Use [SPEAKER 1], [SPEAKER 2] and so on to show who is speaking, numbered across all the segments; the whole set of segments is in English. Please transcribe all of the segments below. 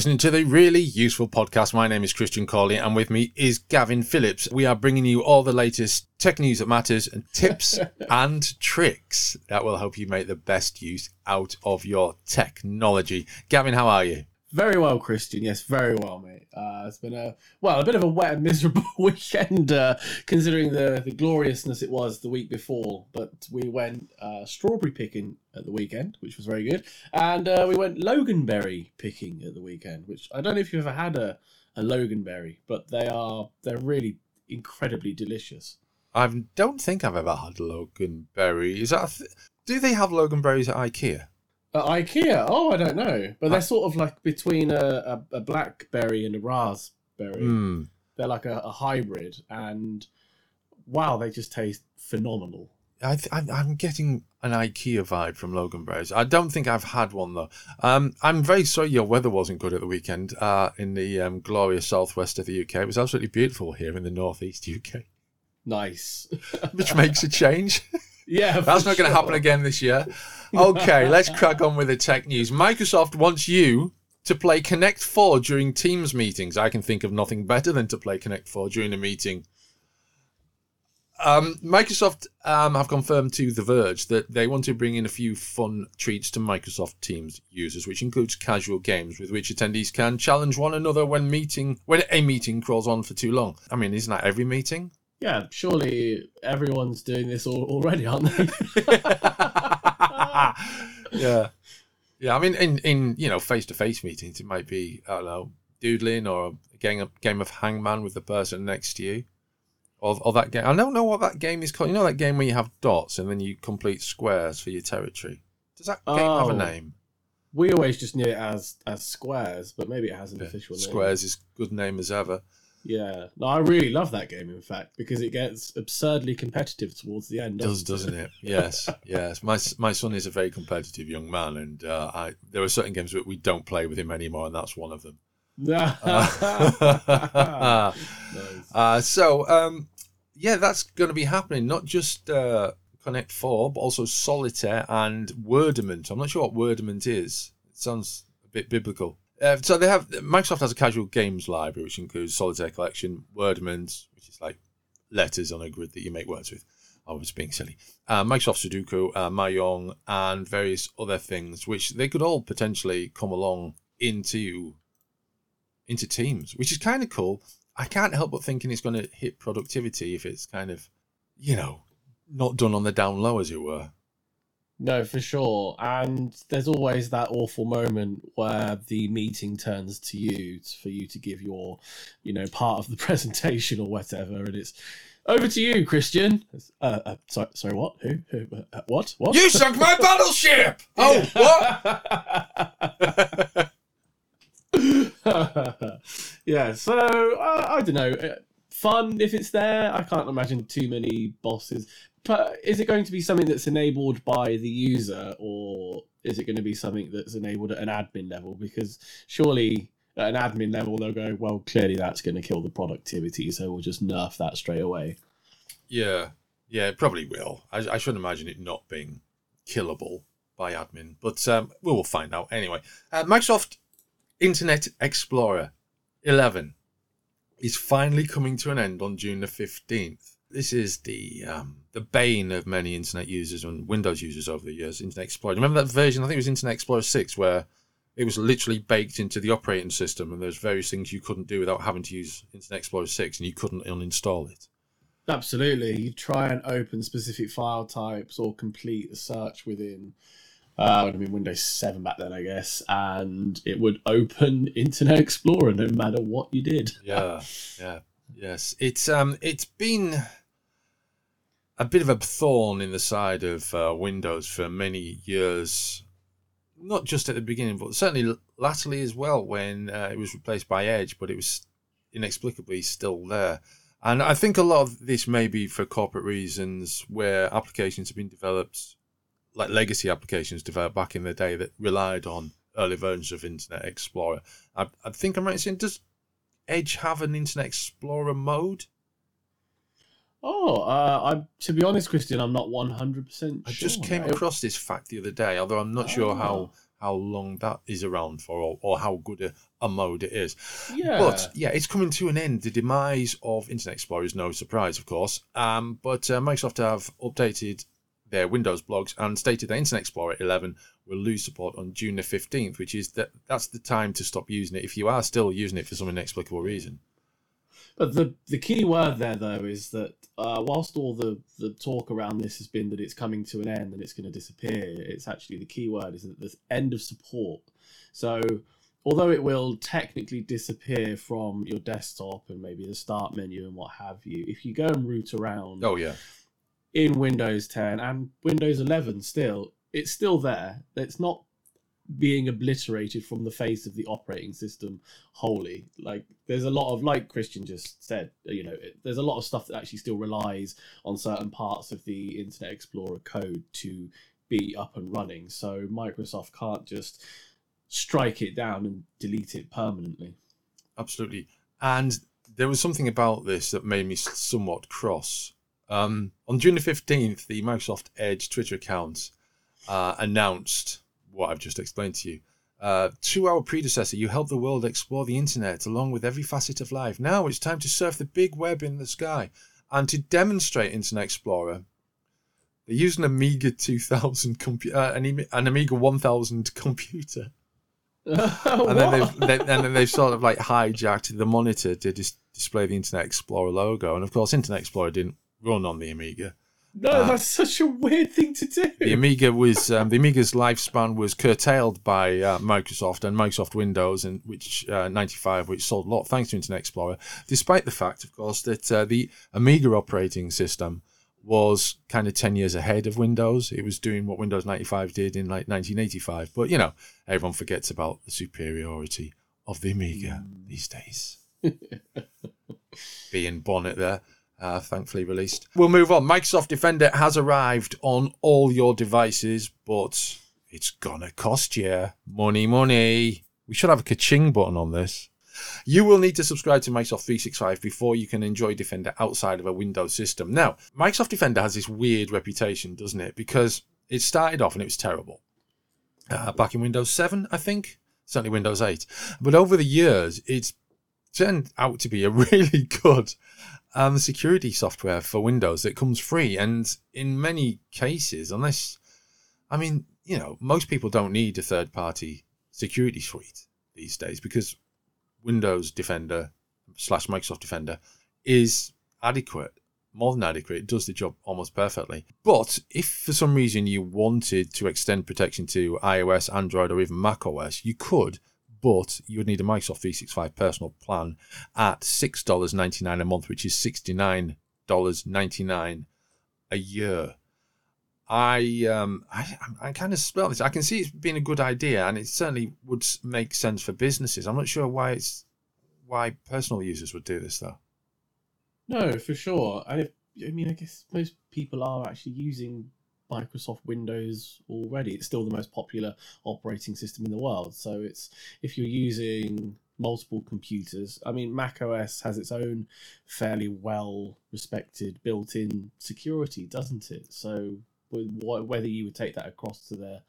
[SPEAKER 1] Listening to the really useful podcast. My name is Christian Cawley, and with me is Gavin Phillips. We are bringing you all the latest tech news that matters and tips and tricks that will help you make the best use out of your technology. Gavin, how are you?
[SPEAKER 2] Very well, Christian. Yes, very well, mate. Uh, it's been a well, a bit of a wet and miserable weekend, uh, considering the the gloriousness it was the week before. But we went uh, strawberry picking at the weekend, which was very good, and uh, we went loganberry picking at the weekend, which I don't know if you've ever had a a loganberry, but they are they're really incredibly delicious.
[SPEAKER 1] I don't think I've ever had loganberry. Is that? Th- do they have loganberries at IKEA?
[SPEAKER 2] At IKEA? Oh, I don't know, but they're sort of like between a, a, a blackberry and a raspberry.
[SPEAKER 1] Mm.
[SPEAKER 2] They're like a, a hybrid, and wow, they just taste phenomenal.
[SPEAKER 1] I th- I'm getting an IKEA vibe from Logan loganberries. I don't think I've had one though. Um, I'm very sorry your weather wasn't good at the weekend uh, in the um, glorious southwest of the UK. It was absolutely beautiful here in the northeast UK,
[SPEAKER 2] Nice.
[SPEAKER 1] which makes a change.
[SPEAKER 2] yeah,
[SPEAKER 1] That's not going to happen again this year. Okay, let's crack on with the tech news. Microsoft wants you to play Connect 4 during Teams meetings. I can think of nothing better than to play Connect 4 during a meeting. Um, Microsoft um, have confirmed to The Verge that they want to bring in a few fun treats to Microsoft Teams users, which includes casual games with which attendees can challenge one another when meeting when a meeting crawls on for too long. I mean, isn't that every meeting?
[SPEAKER 2] Yeah, surely everyone's doing this al- already, aren't they?
[SPEAKER 1] yeah, yeah. I mean, in in you know face to face meetings, it might be I don't know doodling or a game of, game of hangman with the person next to you, or or that game. I don't know what that game is called. You know that game where you have dots and then you complete squares for your territory. Does that game have a
[SPEAKER 2] Oh.
[SPEAKER 1] name?
[SPEAKER 2] we always just knew it as as squares, but maybe it has an
[SPEAKER 1] Yeah,
[SPEAKER 2] official name.
[SPEAKER 1] Squares is a good name as ever.
[SPEAKER 2] Yeah. No, I really love that game. In fact, because it gets absurdly competitive towards the end.
[SPEAKER 1] Does doesn't it? Yes, yes. My my son is a very competitive young man, and uh, I there are certain games that we don't play with him anymore, and that's one of them. Uh,
[SPEAKER 2] Nice.
[SPEAKER 1] Uh, so, um, yeah, that's going to be happening. Not just uh, Connect Four, but also Solitaire and Wordament. I'm not sure what Wordament is. It sounds a bit biblical. Uh, so they have Microsoft has a casual games library, which includes Solitaire Collection, Wordament, which is like letters on a grid that you make words with. I was being silly. Uh, Microsoft Sudoku, uh, Mahjong, and various other things, which they could all potentially come along into into Teams, which is kind of cool. I can't help but thinking it's going to hit productivity if it's kind of, you know, not done on the down low, as it were.
[SPEAKER 2] No, for sure. And there's always that awful moment where the meeting turns to you for you to give your, you know, part of the presentation or whatever, and it's over to you, Christian. Uh, uh sorry, sorry, what? Who? Who? Uh, what? What?
[SPEAKER 1] You sunk my battleship! Oh, what?
[SPEAKER 2] yeah. So uh, I don't know. Uh, Fun if it's there. I can't imagine too many bosses. But is it going to be something that's enabled by the user, or is it going to be something that's enabled at an admin level? Because surely at an admin level they'll go, well, clearly that's going to kill the productivity, so we'll just nerf that straight away.
[SPEAKER 1] yeah, yeah, it probably will. I, I shouldn't imagine it not being killable by admin, but um, we will find out anyway. Uh, Microsoft Internet Explorer 11 is finally coming to an end on June the 15th. This is the um, the bane of many internet users and Windows users over the years. Internet Explorer. Remember that version? I think it was Internet Explorer 6, where it was literally baked into the operating system, and there's various things you couldn't do without having to use Internet Explorer 6, and you couldn't uninstall it.
[SPEAKER 2] Absolutely. You try and open specific file types or complete a search within, uh, would have been Windows 7 back then, I guess, and it would open Internet Explorer no matter what you did.
[SPEAKER 1] yeah, yeah, yes. It's um, it's been a bit of a thorn in the side of uh, Windows for many years. Not just at the beginning, but certainly latterly as well, when uh, it was replaced by Edge, but it was inexplicably still there. And I think a lot of this may be for corporate reasons, where applications have been developed, like legacy applications developed back in the day that relied on early versions of Internet Explorer. I, I think I'm right in saying, does Edge have an Internet Explorer mode?
[SPEAKER 2] Oh, uh, I'm to be honest, Christian, I'm not 100% sure.
[SPEAKER 1] I just came across this fact the other day, although I'm not sure how,
[SPEAKER 2] Ah.
[SPEAKER 1] how long that is around for or, or how good a, a mode it is.
[SPEAKER 2] Yeah.
[SPEAKER 1] But yeah, it's coming to an end. The demise of Internet Explorer is no surprise, of course. Um, but uh, Microsoft have updated their Windows blogs and stated that Internet Explorer 11 will lose support on June the 15th, which is that that's the time to stop using it if you are still using it for some inexplicable reason.
[SPEAKER 2] But the the key word there though is that uh, whilst all the the talk around this has been that it's coming to an end and it's going to disappear, it's actually the key word is that there's end of support. So although it will technically disappear from your desktop and maybe the start menu and what have you, if you go and root around
[SPEAKER 1] Oh yeah,
[SPEAKER 2] in Windows 10 and Windows 11 still, it's still there. It's not being obliterated from the face of the operating system wholly. Like there's a lot of like Christian just said, you know, it, there's a lot of stuff that actually still relies on certain parts of the Internet Explorer code to be up and running. So Microsoft can't just strike it down and delete it permanently.
[SPEAKER 1] absolutely. And there was something about this that made me somewhat cross. Um, on June the 15th, the Microsoft Edge Twitter account uh, announced what I've just explained to you. Uh, to our predecessor, you helped the world explore the internet along with every facet of life. Now it's time to surf the big web in the sky. And to demonstrate Internet Explorer, they used an Amiga 2000 computer, uh, an, an Amiga 1000 computer and then they've they, and then they've sort of like hijacked the monitor to dis- display the Internet Explorer logo, and of course, Internet Explorer didn't run on the Amiga.
[SPEAKER 2] No,
[SPEAKER 1] uh,
[SPEAKER 2] that's such a weird thing to do.
[SPEAKER 1] The Amiga was um, the Amiga's lifespan was curtailed by uh, Microsoft and Microsoft Windows, and which uh, 95, which sold a lot thanks to Internet Explorer, despite the fact, of course, that uh, the Amiga operating system was kind of 10 years ahead of Windows. It was doing what Windows 95 did in like 1985. But, you know, everyone forgets about the superiority of the Amiga these days. Being Bonnet there, uh, thankfully released. We'll move on. Microsoft Defender has arrived on all your devices, but it's gonna cost you money, money. We should have a ka-ching button on this. You will need to subscribe to Microsoft 365 before you can enjoy Defender outside of a Windows system. Now, Microsoft Defender has this weird reputation, doesn't it? Because it started off and it was terrible. Uh, back in Windows 7, I think, certainly Windows 8. But over the years, it's turned out to be a really good um, security software for Windows that comes free. And in many cases, unless, I mean, you know, most people don't need a third party security suite these days because Windows Defender slash Microsoft Defender is adequate, more than adequate. It does the job almost perfectly. But if for some reason you wanted to extend protection to iOS, Android, or even Mac OS, you could, but you would need a Microsoft 365 personal plan at $6.99 a month, which is $69.99 a year. I um I kind of smell this. I can see it's been a good idea, and it certainly would make sense for businesses. I'm not sure why it's why personal users would do this though.
[SPEAKER 2] No, for sure. And if, I mean, I guess most people are actually using Microsoft Windows already. It's still the most popular operating system in the world. So it's if you're using multiple computers. I mean, Mac OS has its own fairly well respected built-in security, doesn't it? So wh- whether you would take that across to their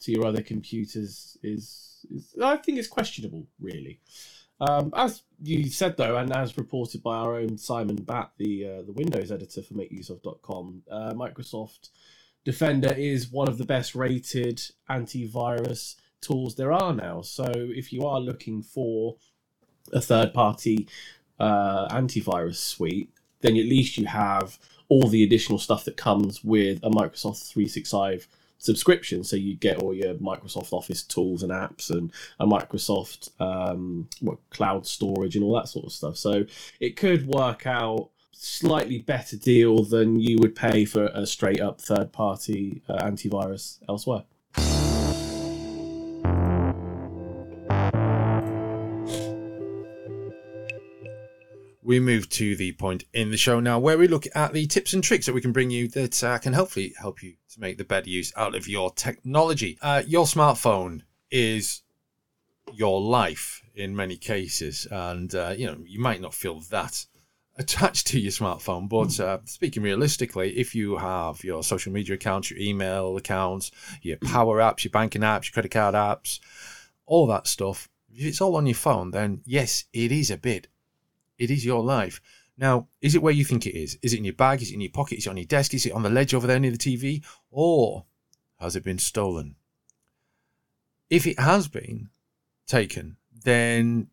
[SPEAKER 2] to your other computers is, is I think it's questionable, really. Um, as you said though, and as reported by our own Simon Batt, the uh, the Windows editor for MakeUseOf.com, uh, Microsoft Defender is one of the best rated antivirus tools there are now. So if you are looking for a third party uh, antivirus suite, then at least you have all the additional stuff that comes with a Microsoft 365 subscription. So you get all your Microsoft Office tools and apps and a Microsoft um, what cloud storage and all that sort of stuff. So it could work out slightly better deal than you would pay for a straight up third party uh, antivirus elsewhere.
[SPEAKER 1] We move to the point in the show now where we look at the tips and tricks that we can bring you that uh, can hopefully help you to make the better use out of your technology. Uh, your smartphone is your life in many cases, and uh, you know you might not feel that attached to your smartphone. But uh, speaking realistically, if you have your social media accounts, your email accounts, your power apps, your banking apps, your credit card apps, all that stuff, if it's all on your phone, then yes, it is a bit. It is your life. Now, is it where you think it is? Is it in your bag? Is it in your pocket? Is it on your desk? Is it on the ledge over there near the TV? Or has it been stolen? If it has been taken, then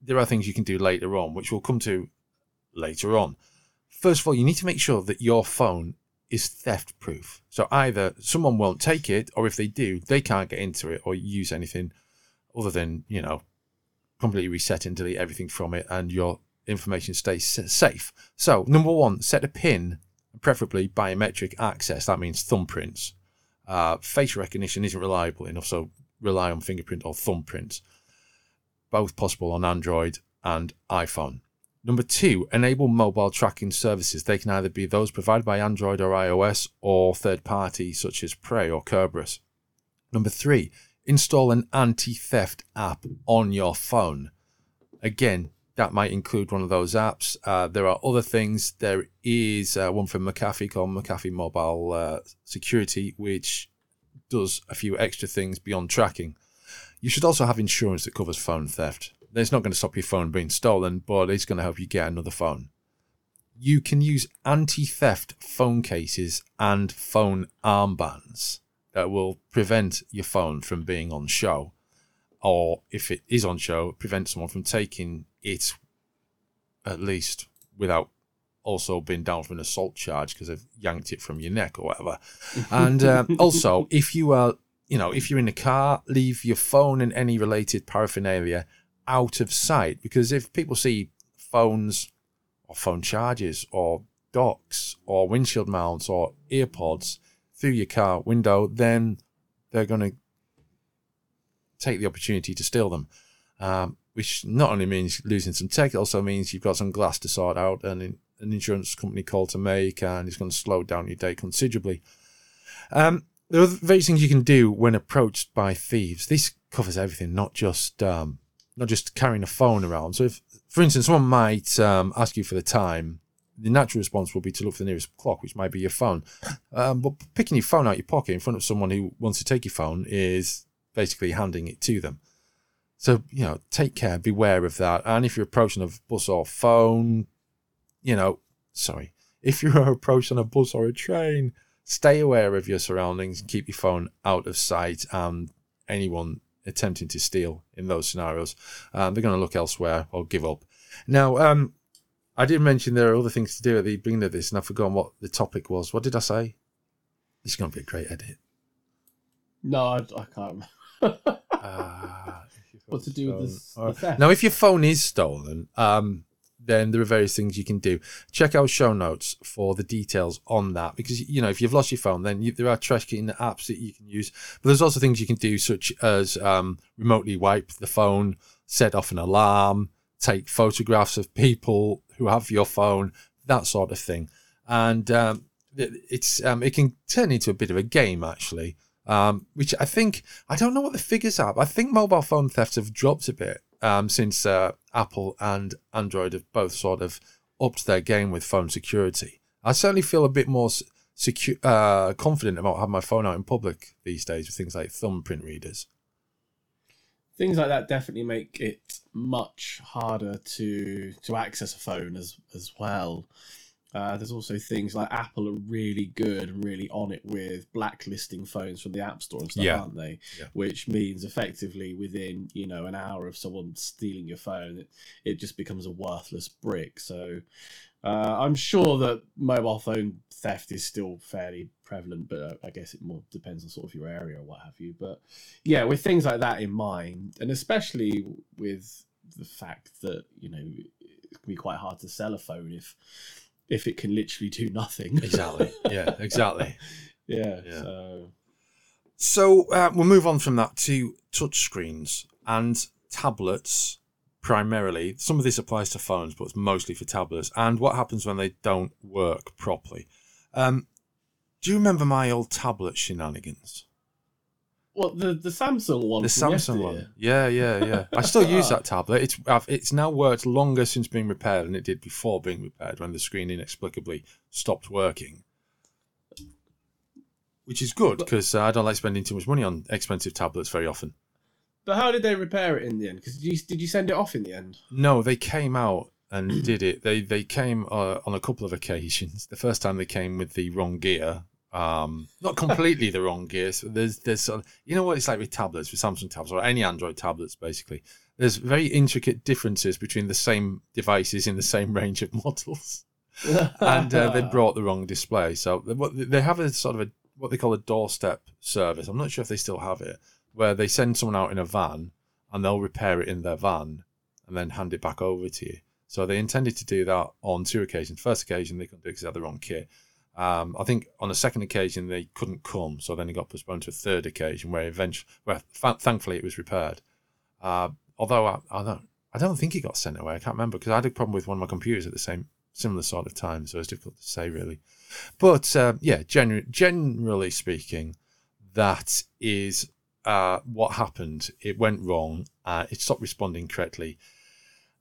[SPEAKER 1] there are things you can do later on, which we'll come to later on. First of all, you need to make sure that your phone is theft proof. So either someone won't take it, or if they do, they can't get into it or use anything other than, you know, completely reset and delete everything from it and your information stays safe. So, number one, set a PIN, preferably biometric access. That means thumbprints. Uh, face recognition isn't reliable enough, so rely on fingerprint or thumbprint. Both possible on Android and iPhone. Number two, enable mobile tracking services. They can either be those provided by Android or iOS or third party such as Prey or Cerberus. Number three, install an anti theft app on your phone. Again, that might include one of those apps. Uh, there are other things. There is uh, one from McAfee called McAfee Mobile uh, Security, which does a few extra things beyond tracking. You should also have insurance that covers phone theft. It's not going to stop your phone being stolen, but it's going to help you get another phone. You can use anti theft phone cases and phone armbands that will prevent your phone from being on show. Or if it is on show, prevent someone from taking it at least without also being down for an assault charge because they've yanked it from your neck or whatever. and um, also, if you are, you know, if you're in a car, leave your phone and any related paraphernalia out of sight because if people see phones or phone charges or docks or windshield mounts or earpods through your car window, then they're going to take the opportunity to steal them. Um, which not only means losing some tech, it also means you've got some glass to sort out and an insurance company call to make, and it's going to slow down your day considerably. Um, there are various things you can do when approached by thieves. This covers everything, not just um, not just carrying a phone around. So, if, for instance, someone might um, ask you for the time, the natural response will be to look for the nearest clock, which might be your phone. Um, but picking your phone out of your pocket in front of someone who wants to take your phone is basically handing it to them. So, you know, take care, beware of that. And if you're approaching a bus or phone, you know, sorry, if you're approached on a bus or a train, stay aware of your surroundings keep your phone out of sight. And anyone attempting to steal in those scenarios, um, they're going to look elsewhere or give up. Now, um, I did mention there are other things to do at the beginning of this, and I've forgotten what the topic was. What did I say? This is going to be a great edit.
[SPEAKER 2] No, I, I can't remember.
[SPEAKER 1] uh,
[SPEAKER 2] what to do with this?
[SPEAKER 1] Right. Now, if your phone is stolen, um, then there are various things you can do. Check our show notes for the details on that because you know if you've lost your phone, then you, there are tracking apps that you can use. But there's also things you can do, such as um, remotely wipe the phone, set off an alarm, take photographs of people who have your phone, that sort of thing. And um, it, it's um, it can turn into a bit of a game actually um, which I think I don't know what the figures are. I think mobile phone thefts have dropped a bit um, since uh, Apple and Android have both sort of upped their game with phone security. I certainly feel a bit more secure, uh, confident about having my phone out in public these days with things like thumbprint readers.
[SPEAKER 2] Things like that definitely make it much harder to to access a phone as as well. Uh, there's also things like Apple are really good and really on it with blacklisting phones from the App Store and stuff, yeah. aren't they? Yeah. Which means effectively within you know an hour of someone stealing your phone, it, it just becomes a worthless brick. So uh, I'm sure that mobile phone theft is still fairly prevalent, but uh, I guess it more depends on sort of your area or what have you. But yeah, with things like that in mind, and especially with the fact that you know it can be quite hard to sell a phone if if it can literally do nothing.
[SPEAKER 1] exactly. Yeah, exactly.
[SPEAKER 2] yeah, yeah, So,
[SPEAKER 1] so uh, we'll move on from that to touchscreens and tablets primarily. Some of this applies to phones, but it's mostly for tablets. And what happens when they don't work properly? Um, do you remember my old tablet shenanigans?
[SPEAKER 2] What the the Samsung one?
[SPEAKER 1] The Samsung one. Yeah, yeah, yeah. I still use that tablet. It's I've, it's now worked longer since being repaired than it did before being repaired when the screen inexplicably stopped working. Which is good because uh, I don't like spending too much money on expensive tablets very often.
[SPEAKER 2] But how did they repair it in the end? Because did you, did you send it off in the end?
[SPEAKER 1] No, they came out and did it. They they came uh, on a couple of occasions. The first time they came with the wrong gear, um, not completely the wrong gear. So there's there's sort of, you know what it's like with tablets, with Samsung tablets or any Android tablets, basically. There's very intricate differences between the same devices in the same range of models, and uh, they brought the wrong display. So they- they have a sort of a what they call a doorstep service. I'm not sure if they still have it, where they send someone out in a van and they'll repair it in their van and then hand it back over to you. So they intended to do that on two occasions. First occasion they couldn't do it because they had the wrong kit. Um, I think on the second occasion they couldn't come, so then it got postponed to a third occasion where eventually, where th- thankfully it was repaired. Uh, although I, I don't, I don't think it got sent away. I can't remember because I had a problem with one of my computers at the same similar sort of time, so it's difficult to say really. But uh, yeah, generally speaking, that is uh, what happened. It went wrong. Uh, it stopped responding correctly.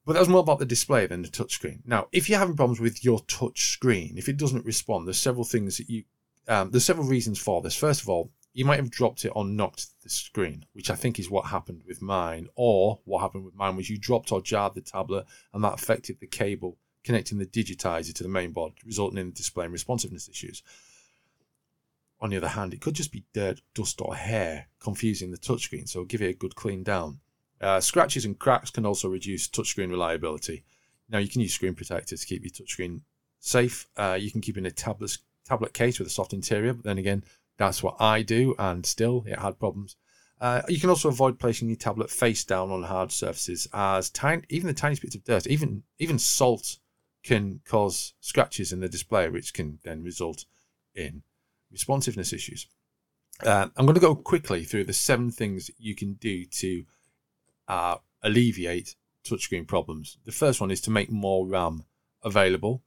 [SPEAKER 1] But that was more about the display than the touchscreen. Now, if you're having problems with your touch screen, if it doesn't respond, there's several things that you, um, there's several reasons for this. First of all, you might have dropped it or knocked the screen, which I think is what happened with mine. Or what happened with mine was you dropped or jarred the tablet, and that affected the cable connecting the digitizer to the main board, resulting in display and responsiveness issues. On the other hand, it could just be dirt, dust, or hair confusing the touchscreen, so give it a good clean down. Uh, scratches and cracks can also reduce touchscreen reliability. Now, you can use screen protector to keep your touchscreen safe. Uh, you can keep it in a tablet, tablet case with a soft interior, but then again, that's what I do, and still it had problems. Uh, you can also avoid placing your tablet face down on hard surfaces, as tiny, even the tiniest bits of dirt, even even salt, can cause scratches in the display, which can then result in responsiveness issues. Uh, I'm going to go quickly through the seven things you can do to uh, alleviate touchscreen problems. The first one is to make more RAM available.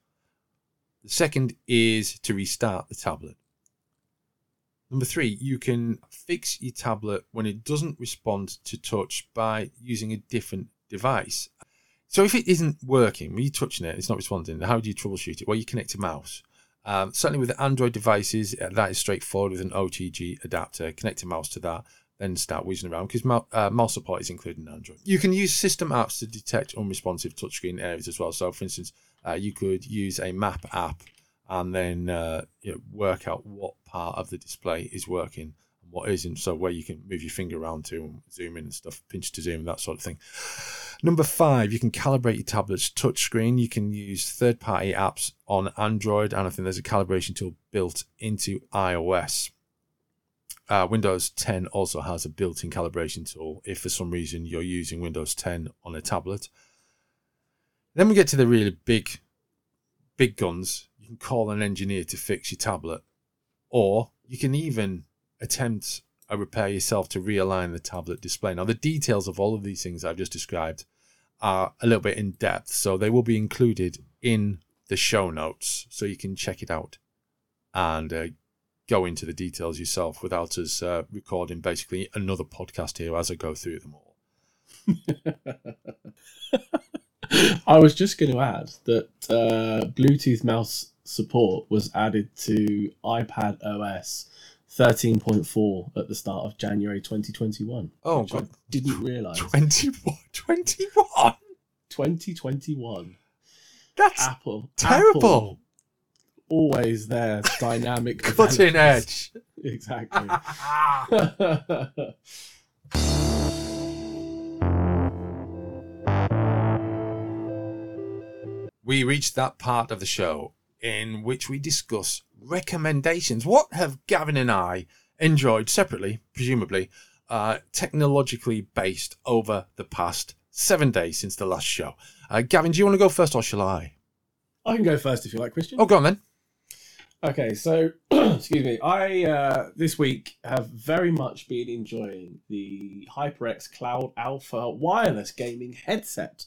[SPEAKER 1] The second is to restart the tablet. Number three, you can fix your tablet when it doesn't respond to touch by using a different device. So if it isn't working, when you're touching it, it's not responding, how do you troubleshoot it? Well, you connect a mouse. Um, certainly with Android devices, uh, that is straightforward with an OTG adapter. Connect a mouse to that, then start whizzing around because mou- uh, mouse support is included in Android. You can use system apps to detect unresponsive touchscreen areas as well. So, for instance, uh, you could use a map app and then uh, you know, work out what part of the display is working and what isn't. So, where you can move your finger around to and zoom in and stuff, pinch to zoom, that sort of thing. Number five, you can calibrate your tablet's touchscreen. You can use third party apps on Android, and I think there's a calibration tool built into iOS. Uh, Windows 10 also has a built in calibration tool if for some reason you're using Windows 10 on a tablet. Then we get to the really big, big guns. You can call an engineer to fix your tablet, or you can even attempt a repair yourself to realign the tablet display. Now, the details of all of these things I've just described are a little bit in depth, so they will be included in the show notes so you can check it out and uh, go into the details yourself without us uh, recording basically another podcast here as I go through them all.
[SPEAKER 2] I was just going to add that uh, Bluetooth mouse support was added to iPad OS 13.4 at the start of January 2021.
[SPEAKER 1] Oh,
[SPEAKER 2] which I didn't realise.
[SPEAKER 1] 21. 21?
[SPEAKER 2] 2021.
[SPEAKER 1] That's
[SPEAKER 2] Apple.
[SPEAKER 1] terrible.
[SPEAKER 2] Apple, always there, dynamic.
[SPEAKER 1] Cutting edge.
[SPEAKER 2] Exactly.
[SPEAKER 1] we reached that part of the show in which we discuss recommendations. What have Gavin and I enjoyed separately, presumably, uh, technologically based over the past seven days since the last show? Uh, Gavin, do you want to go first or shall I?
[SPEAKER 2] I can go first if you like, Christian.
[SPEAKER 1] Oh, go on then.
[SPEAKER 2] Okay, so excuse me. I uh, this week have very much been enjoying the HyperX Cloud Alpha wireless gaming headset,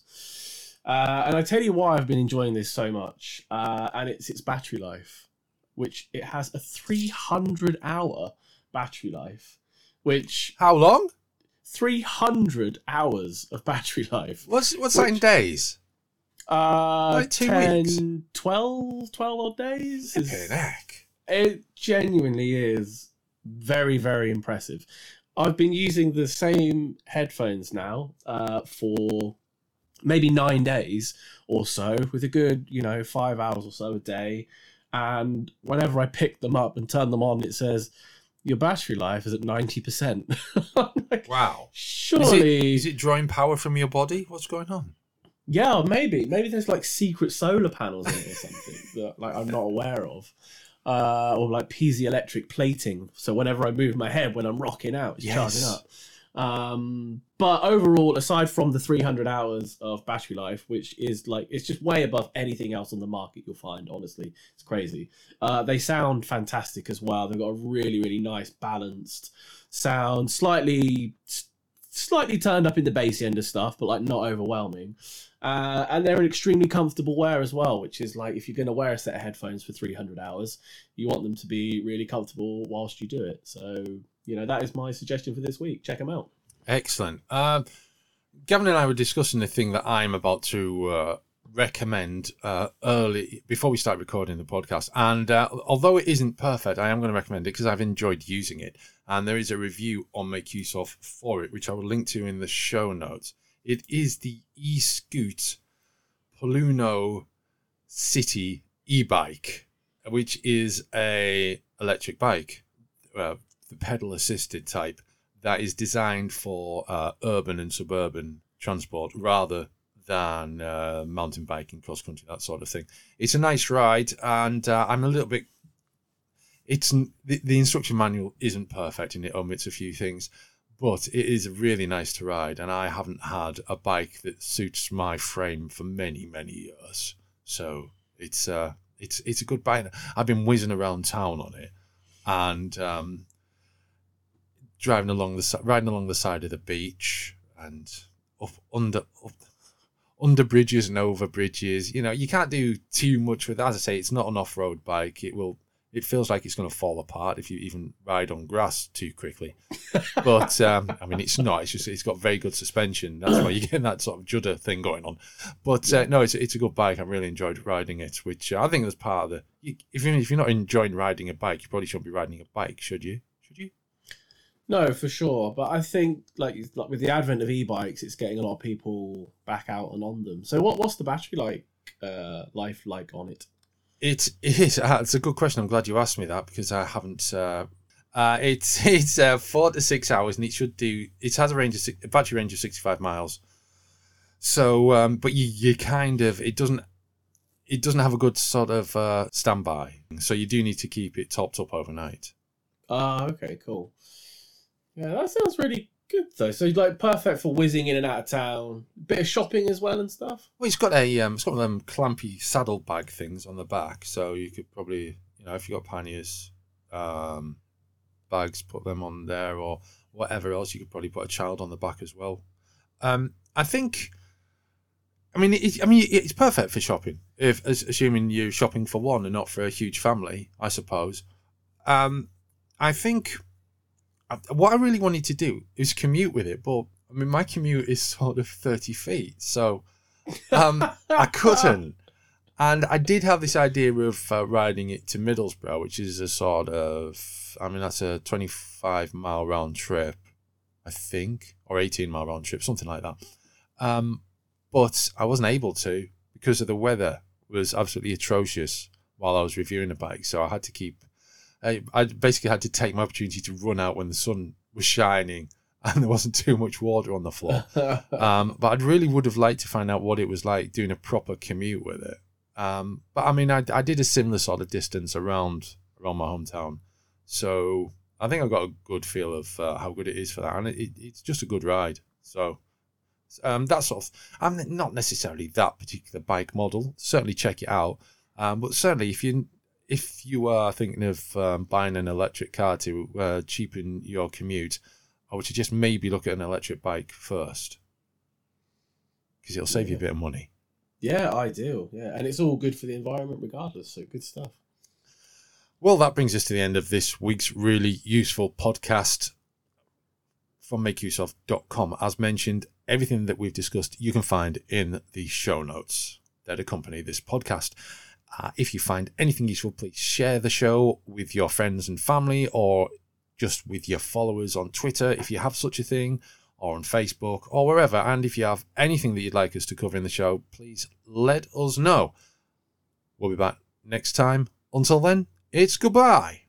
[SPEAKER 2] uh, and I tell you why I've been enjoying this so much. Uh, and it's its battery life, which it has a 300 hour battery life, which
[SPEAKER 1] How long?
[SPEAKER 2] 300 hours of battery life.
[SPEAKER 1] What's what's that in days?
[SPEAKER 2] Uh,
[SPEAKER 1] Like two
[SPEAKER 2] 10,
[SPEAKER 1] weeks?
[SPEAKER 2] 12, 12 odd days. is-. It genuinely is very, very impressive. I've been using the same headphones now uh, for maybe nine days or so, with a good, you know, five hours or so a day. And whenever I pick them up and turn them on, it says your battery life is at ninety percent. like,
[SPEAKER 1] Wow.
[SPEAKER 2] surely,
[SPEAKER 1] Is it drawing power from your body? What's going on?
[SPEAKER 2] Yeah, maybe, maybe there's like secret solar panels in it or something that like I'm not aware of, uh, or like piezoelectric plating. So whenever I move my head when I'm rocking out, it's
[SPEAKER 1] Yes.
[SPEAKER 2] charging up. Um, but overall, aside from the 300 hours of battery life, which is like it's just way above anything else on the market you'll find. Honestly, it's crazy. Uh, they sound fantastic as well. They've got a really, really nice balanced sound, slightly, slightly turned up in the bass end of stuff, but like not overwhelming. Uh, and they're an extremely comfortable wear as well, which is like if you're going to wear a set of headphones for 300 hours, you want them to be really comfortable whilst you do it. So, you know, that is my suggestion for this week. Check them out.
[SPEAKER 1] Excellent. Um, Gavin and I were discussing the thing that I'm about to uh, recommend uh, early before we start recording the podcast. And uh, although it isn't perfect, I am going to recommend it because I've enjoyed using it. And there is a review on Make Use of for it, which I will link to in the show notes. It is the eSkute Polluno City e-bike, which is a electric bike, uh, the pedal assisted type that is designed for uh, urban and suburban transport rather than uh, mountain biking, cross country, that sort of thing. It's a nice ride, and uh, I'm a little bit. It's the, the instruction manual isn't perfect and it omits a few things, but it is really nice to ride. And I haven't had a bike that suits my frame for many, many years, so it's uh, it's it's a good bike. I've been whizzing around town on it, and um, driving along the riding along the side of the beach and up under up, under bridges and over bridges. You know, you can't do too much with. As I say, it's not an off-road bike. It will. It feels like it's going to fall apart if you even ride on grass too quickly. But um, I mean, it's not. It's just it's got very good suspension. That's why you're getting that sort of judder thing going on. But uh, no, it's it's a good bike. I really enjoyed riding it. Which uh, I think is part of the. You, if you if you're not enjoying riding a bike, you probably shouldn't be riding a bike, should you? Should you?
[SPEAKER 2] No, for sure. But I think like like with the advent of e-bikes, it's getting a lot of people back out and on them. So what what's the battery like uh, life like on it?
[SPEAKER 1] It is. Uh, it's a good question. I'm glad you asked me that because I haven't. Uh, uh, it's it's uh, four to six hours, and it should do. It has a range of a battery range of 65 miles. So, um, but you you kind of it doesn't it doesn't have a good sort of uh, standby. So you do need to keep it topped up overnight.
[SPEAKER 2] Ah, okay, cool. Yeah, that sounds really good though. So like perfect for whizzing in and out of town, bit of shopping as well and stuff.
[SPEAKER 1] Well, it's got a um, it's got one of them bag things on the back, so you could probably you know if you got panniers, um, bags, put them on there or whatever else. You could probably put a child on the back as well. Um, I think. I mean, it, I mean, it's perfect for shopping. If as- assuming you're shopping for one and not for a huge family, I suppose. Um, I think what I really wanted to do is commute with it, but I mean, my commute is sort of thirty feet, so um, I couldn't. And I did have this idea of uh, riding it to Middlesbrough, which is a sort of, I mean, that's a 25 mile round trip, I think, or 18 mile round trip, something like that. Um, but I wasn't able to because of the weather was absolutely atrocious while I was reviewing the bike. So I had to keep, I, I basically had to take my opportunity to run out when the sun was shining and there wasn't too much water on the floor. Um, but I'd really would have liked to find out what it was like doing a proper commute with it. Um, but I mean, I, I did a similar sort of distance around around my hometown, so I think I got a good feel of uh, how good it is for that, and it, it, it's just a good ride. So um, that sort of, I'm not necessarily that particular bike model. Certainly check it out, um, but certainly if you if you are thinking of um, buying an electric car to uh, cheapen your commute, I would suggest maybe look at an electric bike first because it'll save you a bit of money.
[SPEAKER 2] yeah, ideal. Yeah, and it's all good for the environment regardless. So good stuff.
[SPEAKER 1] Well, that brings us to the end of this week's really useful podcast. from makeuseof.com. As mentioned, everything that we've discussed you can find in the show notes that accompany this podcast. Uh, if you find anything useful, please share the show with your friends and family or just with your followers on Twitter if you have such a thing, or on Facebook or wherever. And if you have anything that you'd like us to cover in the show, please let us know. We'll be back next time. Until then, it's goodbye.